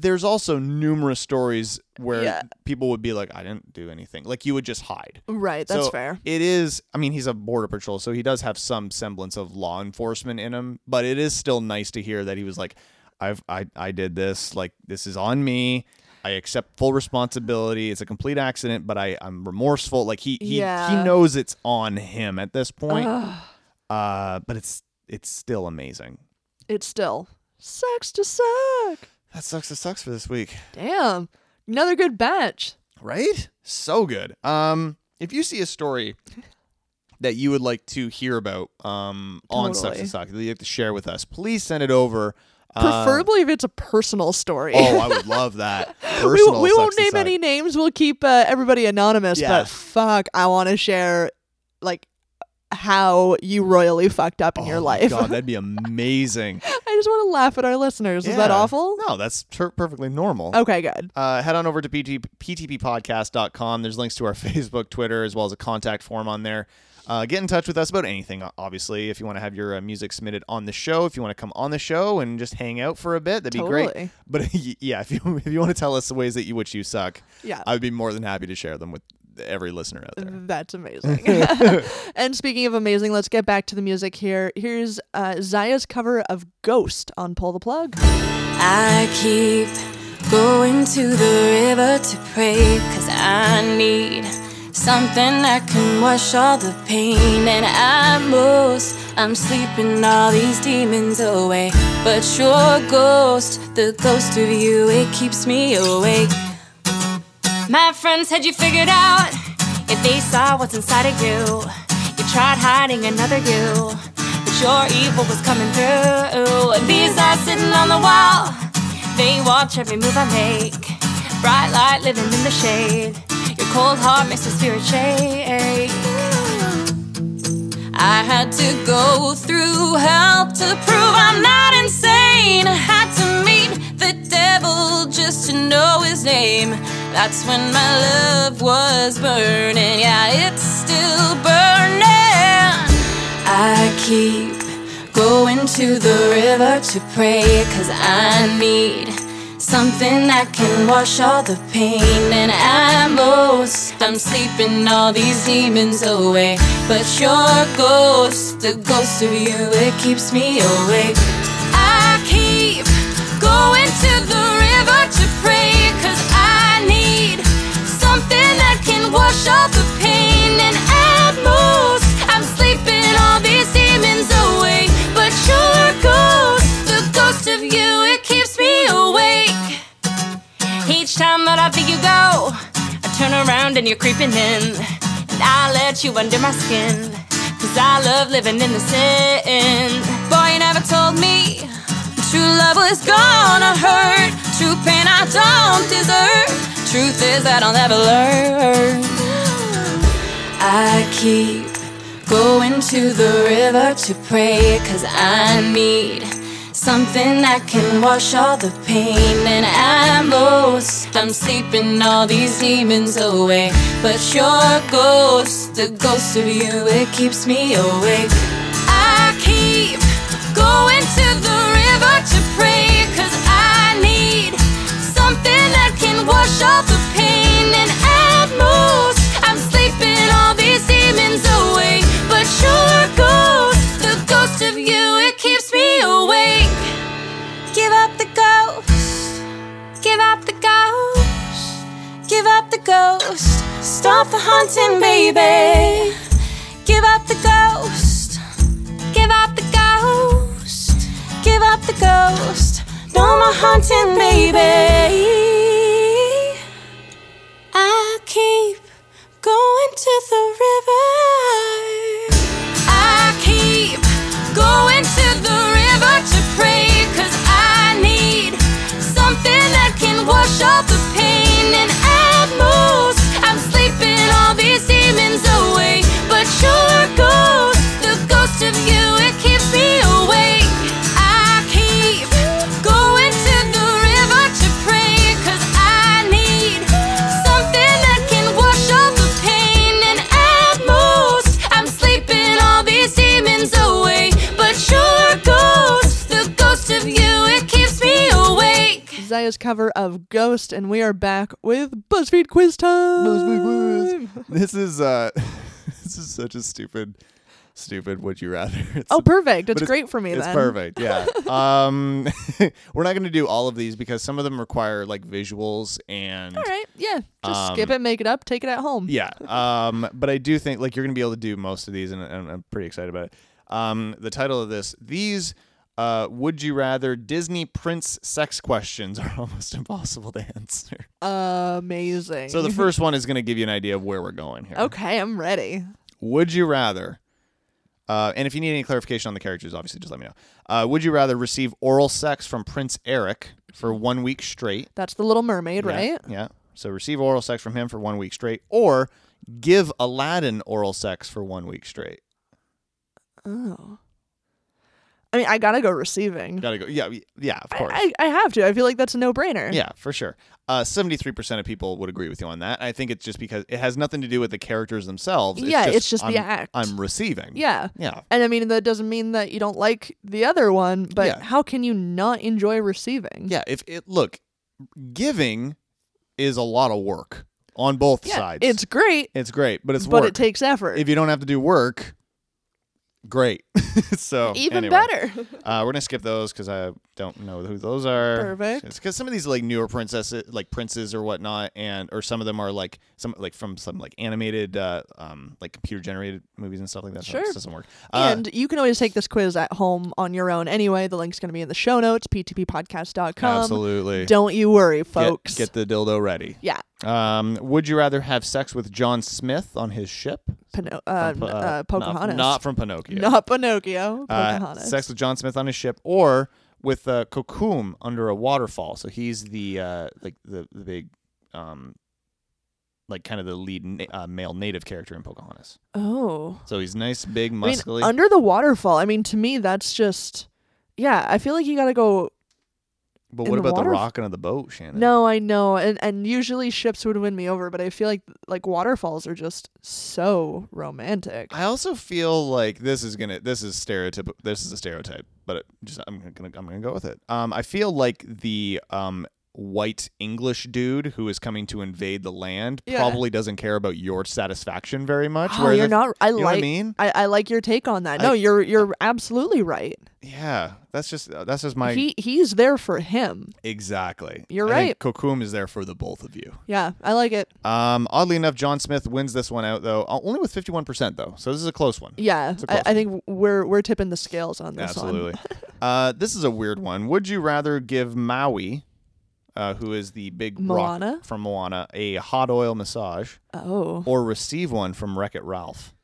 there's also numerous stories where Yeah. people would be like, I didn't do anything. Like you would just hide. right, that's So fair. It is. I mean, he's a border patrol, so he does have some semblance of law enforcement in him. But it is still nice to hear that he was like, "I've I I did this. Like this is on me. I accept full responsibility. It's a complete accident, but I I'm remorseful. Like he he Yeah. he knows it's on him at this point. Uh, but it's it's still amazing. It still sucks to suck. That sucks. It sucks for this week. Damn. Another good batch. right? So good. Um, if you see a story that you would like to hear about um, on Sucks Totally. to Suck that you have to share with us, please send it over. Uh, Preferably if it's a personal story. oh, I would love that. we, Personal we won't Sucks to name any names. We'll keep uh, everybody anonymous. Yeah. But fuck, I want to share like how you royally fucked up in your Oh my life. God, that'd be amazing. I just want to laugh at our listeners. Is that awful? No, that's per- perfectly normal. Okay, good. Uh, head on over to PT- ptppodcast.com. There's links to our Facebook, Twitter, as well as a contact form on there. Uh, get in touch with us about anything, obviously. If you want to have your uh, music submitted on the show, if you want to come on the show and just hang out for a bit, that'd be great. But yeah, if you if you want to tell us the ways that you which you suck, Yeah. I would be more than happy to share them with every listener out there. That's amazing. and speaking of amazing, let's get back to the music here. Here's uh, Zaya's cover of Ghost on Pull the Plug. I keep Going to the river to pray, cause I need something that can wash all the pain. And at most, I'm sleeping all these demons away. But your ghost, the ghost of you, it keeps me awake. My friends had you figured out if they saw what's inside of you. You tried hiding another you, but your evil was coming through. These eyes sitting on the wall, they watch every move I make. Bright light living in the shade. Your cold heart makes the spirit shake. I had to go through hell to prove I'm not insane. I had to meet the devil just to know his name. That's when my love was burning. Yeah, it's still burning. I keep going to the river to pray, cause I need something that can wash all the pain. And at most, I'm sleeping all these demons away. But your ghost, the ghost of you, it keeps me awake. I keep going to the I think you go, I turn around and you're creeping in. And I let you under my skin. Cause I love living in the sin. Boy, you never told me true love was gonna hurt. True pain I don't deserve. Truth is that I'll never learn. I keep going to the river to pray, cause I need something that can wash all the pain. And most, I'm sleeping all these demons away. But your ghost, the ghost of you, it keeps me awake. I keep going to the river to pray, cause I need something that can wash all Stop the hunting, baby. Give up the ghost, give up the ghost, give up the ghost. No more hunting, baby. I keep going to the river. I keep going to the river to pray, cause I need something that can wash all Cover of Ghost, and we are back with BuzzFeed Quiz Time. BuzzFeed Quiz. This is uh, this is such a stupid, stupid. Would you rather? It's Oh, a- perfect. but It's great for me It's then. perfect. Yeah. um, we're not going to do all of these because some of them require like visuals and All right. Yeah. Just Um, skip it, make it up, take it at home. yeah. Um, but I do think like you're going to be able to do most of these, and, and I'm pretty excited about it. Um, the title of this: These uh, would you rather Disney Prince sex questions are almost impossible to answer. Amazing. So the first one is going to give you an idea of where we're going here. Okay, I'm ready. Would you rather? Uh, and if you need any clarification on the characters, obviously just let me know. Uh, would you rather receive oral sex from Prince Eric for one week straight? That's the Little Mermaid, Yeah, right? Yeah. So receive oral sex from him for one week straight, or give Aladdin oral sex for one week straight. Oh. I mean, I gotta go receiving. Gotta go. Yeah, yeah, of course. I, I, I have to. I feel like that's a no brainer. yeah, for sure. Uh, Seventy-three percent of people would agree with you on that. I think it's just because it has nothing to do with the characters themselves. Yeah, it's just I'm, the act. I'm receiving. Yeah. Yeah. And I mean, that doesn't mean that you don't like the other one, but Yeah. how can you not enjoy receiving? Yeah. If it look, giving is a lot of work on both Yeah, sides. It's great, it's great, but it's but work. it takes effort. if you don't have to do work, Great. so Even anyway. better. Uh, we're gonna skip those because I don't know who those are. Perfect. Because some of these are like newer princesses, like princes or whatnot, and or some of them are like some like from some like animated, uh, um, like computer generated movies and stuff like that. So Sure. it doesn't work. Uh, and you can always take this quiz at home on your own anyway. The link's going to be in the show notes, ptppodcast.com. absolutely. Don't you worry, Get- folks. Get, the dildo ready. yeah. Um, would you rather have sex with John Smith on his ship? Pino- uh, From, uh, not- Pocahontas. Not, from Pinocchio. Not Pinocchio. Uh, Pocahontas. sex with John Smith on his ship, or with uh, Kocoum under a waterfall. So he's the uh, like the the big, um, like kind of the lead na- uh, male native character in Pocahontas. oh. So he's nice, big, I muscly. mean, under the waterfall. I mean, to me, that's just. Yeah, I feel like you got to go. But what the about the water- rocking of the boat, Shannon? No, I know, and and usually ships would win me over, but I feel like like waterfalls are just so romantic. I also feel like this is gonna this is stereotype this is a stereotype, but it just I'm gonna I'm gonna go with it. Um, I feel like the um white English dude who is coming to invade the land Yeah. probably doesn't care about your satisfaction very much. Oh, you're if- not. I you like. I mean? I, I like your take on that. No, I- you're you're absolutely right. Yeah, that's just uh, that's just my he he's there for him. exactly. You're think Kocoum is there for the both of you. Yeah, I like it. Um, oddly enough, John Smith wins this one out though, only with 51%, though. So this is a close one. Yeah, close I, I think we're we're tipping the scales on this Absolutely. one. uh, this is a weird one. Would you rather give Maui, uh, who is the big Moana? rock from Moana, a hot oil massage, Oh, or receive one from Wreck It Ralph?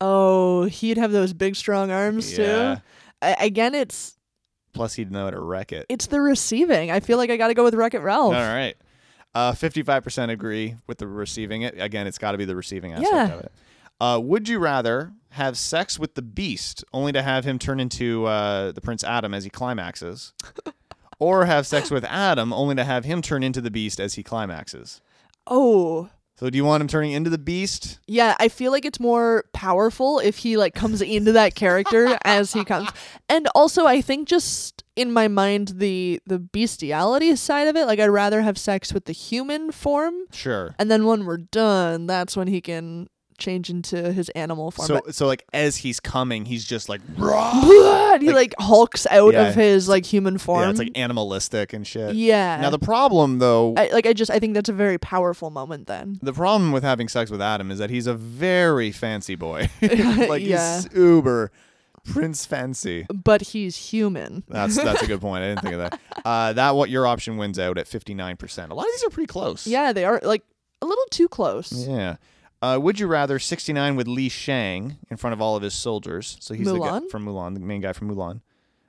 oh, he'd have those big strong arms Yeah. too. I, again, it's Plus, he'd know how to wreck it. it's the receiving. I feel like I got to go with Wreck It Ralph. All right. Uh, 55% agree with the receiving it. Again, it's got to be the receiving aspect Yeah. of it. Uh, would you rather have sex with the beast only to have him turn into uh, the Prince Adam as he climaxes? or have sex with Adam only to have him turn into the beast as he climaxes? Oh, So do you want him turning into the beast? yeah. I feel like it's more powerful if he like comes into that character as he comes, and also I think just in my mind the the bestiality side of it, like I'd rather have sex with the human form, Sure. and then when we're done, that's when he can change into his animal form. So But- so like as he's coming, he's just like and he like, hulks out Yeah. of his like human form. yeah, it's like animalistic and shit. yeah. Now the problem though, I, like I just I think that's a very powerful moment then. the problem with having sex with Adam is that he's a very fancy boy. like Yeah. he's uber prince fancy. But he's human. That's that's a good point. I didn't think of that. Uh, that what your option wins out at fifty nine percent. A lot of these are pretty close. Yeah, they are like a little too close. Yeah. Uh, would you rather 69 with Li Shang in front of all of his soldiers? So he's the guy from Mulan, the main guy from Mulan.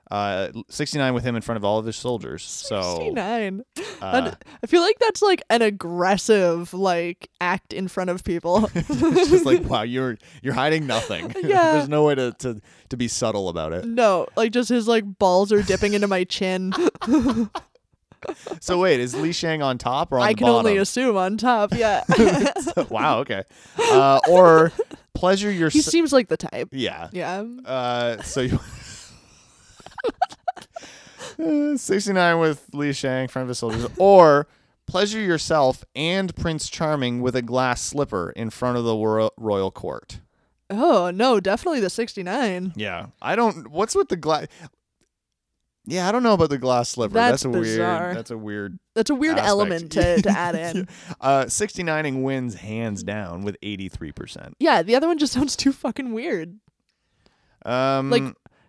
Uh, 69 with him in front of all of his soldiers. So 69. uh, I feel like that's like an aggressive like act in front of people. it's just like wow, you're you're hiding nothing. Yeah. There's no way to, to to be subtle about it. no, like just his like balls are dipping into my chin. So wait, is Li Shang on top or on? I the can bottom? only assume on top. Yeah. wow. Okay. Uh, or pleasure your. he seems like the type. yeah. Yeah. Uh, so you. Uh, 69 with Li Shang in front of his soldiers, or pleasure yourself and Prince Charming with a glass slipper in front of the wor- royal court. Oh, no, definitely the 69. Yeah, I don't. What's with the glass? Yeah, I don't know about the glass slipper. That's a bizarre. weird. That's a weird. That's a weird Aspect. element to, to add in. Uh, 69ing wins hands down with 83 percent. Yeah, the other one just sounds too fucking weird. Um, Like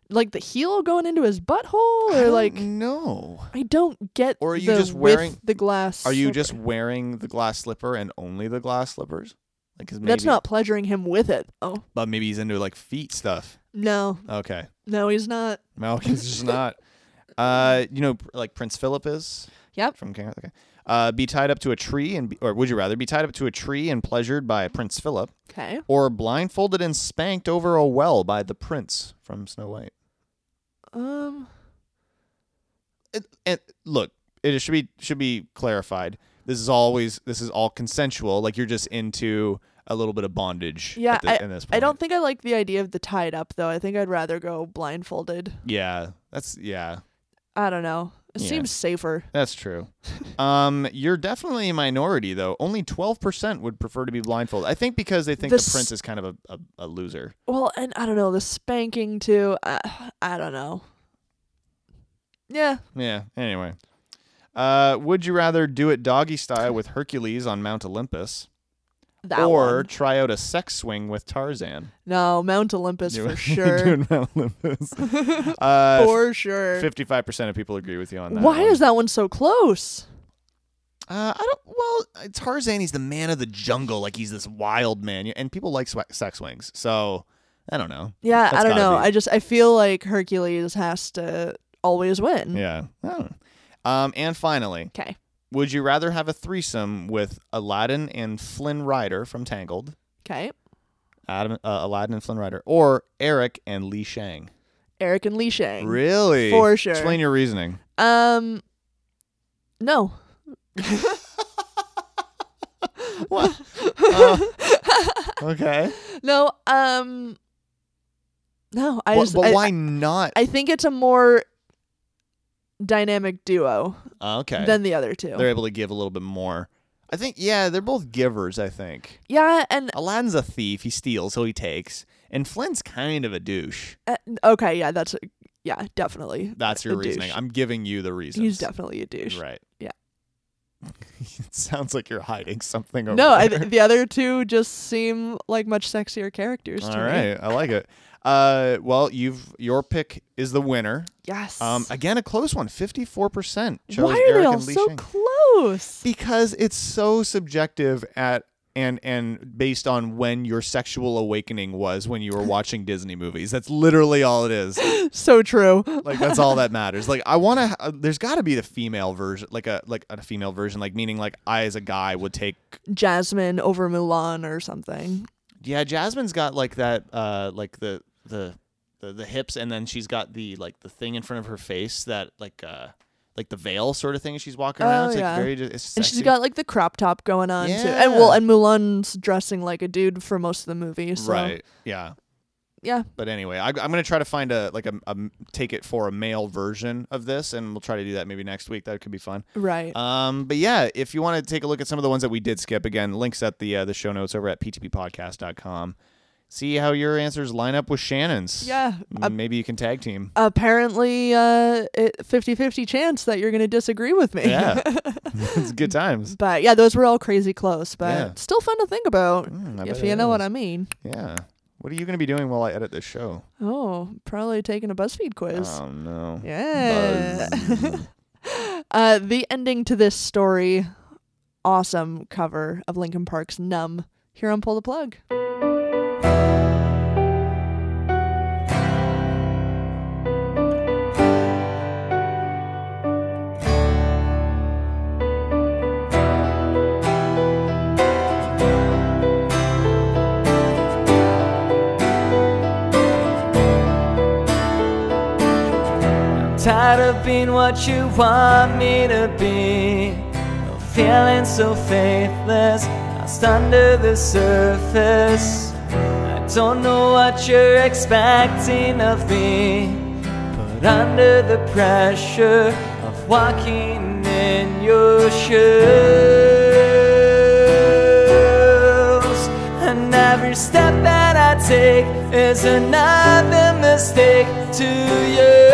like the heel going into his butthole or like no. I don't get Or are you the just wearing- the glass Are you slipper. just wearing the glass slipper and only the glass slippers? Like, 'cause That's maybe- not pleasuring him with it. Oh. But maybe he's into like feet stuff. No. Okay. No, he's not. No, he's just not. Uh, you know, like Prince Philip is Yep. from King. Okay. Uh, be tied up to a tree and, be, or would you rather be tied up to a tree and pleasured by Prince Philip, Okay. or blindfolded and spanked over a well by the prince from Snow White? Um it, and look, it should be should be clarified. This is always this is all consensual. Like you're just into a little bit of bondage. Yeah, the, in this I don't think I like the idea of the tied up though. I think I'd rather go blindfolded. Yeah, that's yeah. I don't know. It Yeah. seems safer. That's true. um, you're definitely a minority, though. Only 12% would prefer to be blindfolded. I think because they think The the, prince is kind of a, a, a loser. Well, and I don't know the spanking too. I, I don't know. Yeah, Yeah. Anyway, uh, would you rather do it doggy style with Hercules on Mount Olympus, that or one. try out a sex swing with Tarzan? No, Mount Olympus Do- for sure. Doing Mount Olympus. uh, for sure. Fifty-five percent of people agree with you on that. Why one. is that one so close? Uh, I don't. Well, uh, Tarzan, he's the man of the jungle. Like he's this wild man, and people like swa- sex swings. So I don't know. Yeah, That's I don't know. be- I just I feel like Hercules has to always win. Yeah. I don't know. Um, and finally, Okay. Would you rather have a threesome with Aladdin and Flynn Rider from Tangled, Okay. Adam, uh, Aladdin and Flynn Rider, or Eric and Li Shang? Eric and Li Shang. Really? For sure. Explain your reasoning. Um. No. What? Uh, okay. No. Um. No. I But, just. but I, why not? I think it's a more dynamic duo Uh, okay. than the other 2 They're able to give a little bit more. I think, yeah, they're both givers, I think. yeah, and Aladdin's a thief. He steals, so he takes. And Flynn's kind of a douche. uh, okay, yeah, that's yeah, definitely. That's your a reasoning. douche. I'm giving you the reasons. He's definitely a douche. Right. It sounds like you're hiding something over No, I, the other two just seem like much sexier characters to All me. right. I like it. Uh, well, you've your pick is the winner. Yes. Um, again, a close one. Fifty-four percent chose Why are Eric they all so close? because it's so subjective at and and based on when your sexual awakening was when you were watching Disney movies. That's literally all it is. So true. Like that's all that matters. Like I want to. Uh, there's got to be the female version, like a like a female version, like meaning like I as a guy would take. Jasmine over Mulan or something. Yeah, Jasmine's got like that, uh, like the the the, the hips, and then she's got the like the thing in front of her face that like uh like the veil sort of thing. She's walking around. Oh, It's like yeah. very. It's And she's got like the crop top going on too. And well, and Mulan's dressing like a dude for most of the movie. So right. Yeah. yeah. But anyway, I, I'm gonna try to find a like a, a take it for a male version of this, and we'll try to do that maybe next week. That could be fun. Right. Um, but yeah, if you want to take a look at some of the ones that we did skip, again, links at the uh, the show notes over at ptppodcast.com. See how your answers line up with Shannon's. yeah. Mm, Maybe you can tag team. Apparently, uh, it 50-50 chance that you're gonna disagree with me. Yeah. it's good times. but yeah, those were all crazy close, but Yeah. still fun to think about Mm, if you know what I mean. Yeah. What are you gonna be doing while I edit this show? Oh, probably taking a BuzzFeed quiz. Oh no. Yeah. Uh, the ending to this story, awesome cover of Linkin Park's "Numb." Here on Pull the Plug. Tired of being what you want me to be. Feeling so faithless, lost under the surface. I don't know what you're expecting of me. But under the pressure of walking in your shoes. And every step that I take is another mistake to you.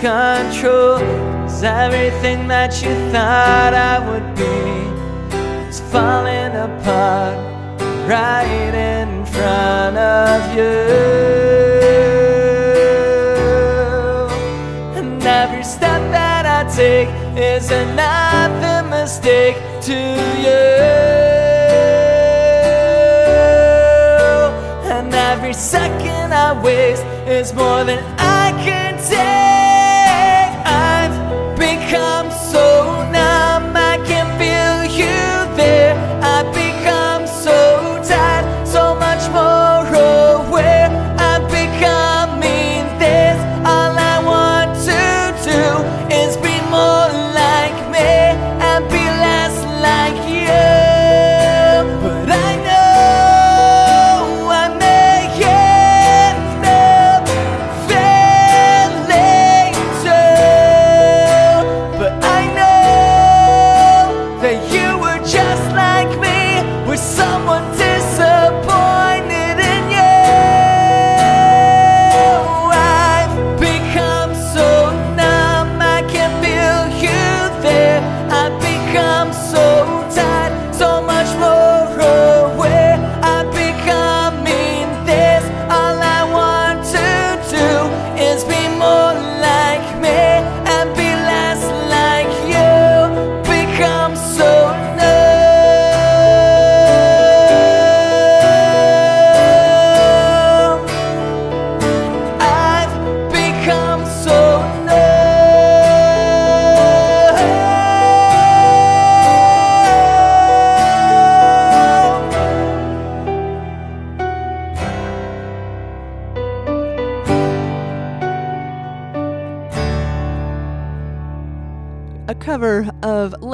Control. Cause everything that you thought I would be is falling apart right in front of you. And every step that I take is another mistake to you. And every second I waste is more than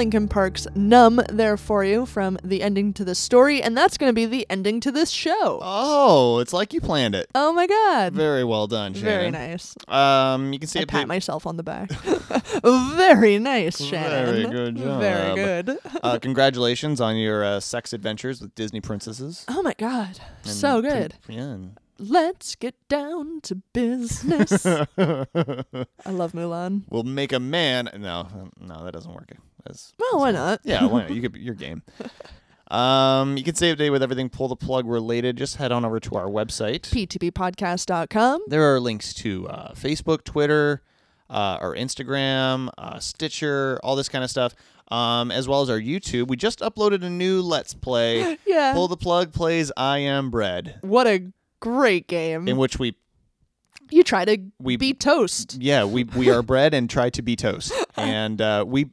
Linkin Park's Numb there for you from the ending to this story, and that's going to be the ending to this show. Oh, it's like you planned it. Oh my god. Very well done, Shannon. Very nice. Um, you can see I a pat big- myself on the back. Very nice, Shannon. Very good job. Very good. uh, congratulations on your uh, sex adventures with Disney princesses. Oh my god. And So good. yeah. and- Let's get down to business. I love Mulan. We'll make a man. No, no, that doesn't work. That's, Well, why not? yeah, why not? You could be your game. Um, you can to date with everything pull the plug related. Just head on over to our website. ptppodcast.com. There are links to uh, Facebook, Twitter, uh, our Instagram, uh, Stitcher, all this kind of stuff, um, as well as our YouTube. We just uploaded a new Let's Play. Yeah. Pull the plug plays I Am Bread, What a great game. in which we you try to we- be toast. yeah we we are bread and try to be toast, and uh, we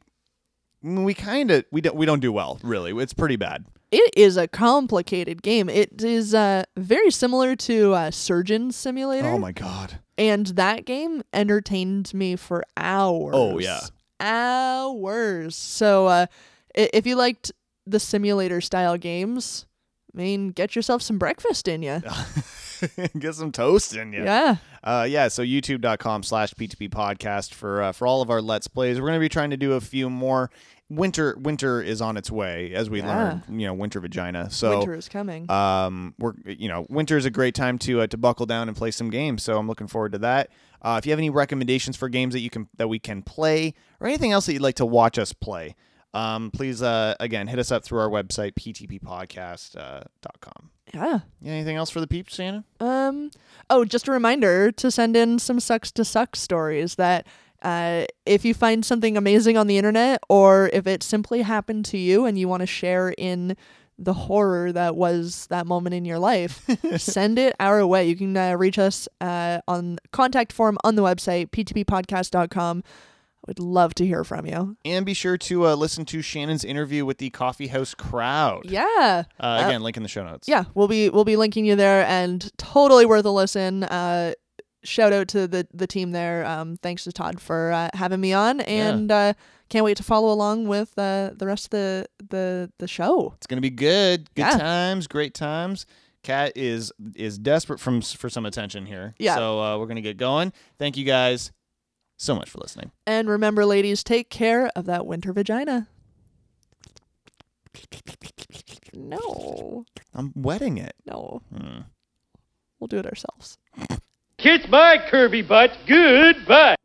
we kind of we don't we don't do well really. It's pretty bad. It is a complicated game. It is uh, very similar to uh, Surgeon Simulator. Oh my god. And that game entertained me for hours. Oh, yeah. Hours. So uh, if you liked the simulator style games, I mean, get yourself some breakfast in you. Get some toast in you. Yeah. Uh, yeah, so youtube.com slash PTP podcast for uh, for all of our Let's Plays. We're going to be trying to do a few more. Winter winter is on its way, as we Yeah. learned, you know, winter vagina. So Winter is coming. um, we're you know, winter is a great time to uh, to buckle down and play some games. So I'm looking forward to that. Uh, if you have any recommendations for games that you can that we can play, or anything else that you'd like to watch us play, um, please uh, again hit us up through our website ptppodcast.com. yeah. Yeah, anything else for the peeps, Shannon? Um. Oh, just a reminder to send in some sucks to suck stories that. Uh, if you find something amazing on the internet, or if it simply happened to you and you want to share in the horror that was that moment in your life, send it our way. You can uh, reach us uh, on contact form on the website ptppodcast.com. I would love to hear from you. And be sure to uh, listen to Shannon's interview with the Coffee House crowd. Yeah. Uh, again, link in the show notes. Yeah, we'll be we'll be linking you there, and totally worth a listen. Uh, shout out to the the team there. Um, thanks to Todd for uh, having me on, and uh, can't wait to follow along with uh, the rest of the the the show. It's gonna be good. Good Yeah. times, great times. Kat is is desperate from for some attention here. Yeah. So uh, we're gonna get going. Thank you guys so much for listening. And remember, ladies, take care of that winter vagina. No, I'm wetting it. no, Hmm. we'll do it ourselves. Kiss my curvy butt. Goodbye.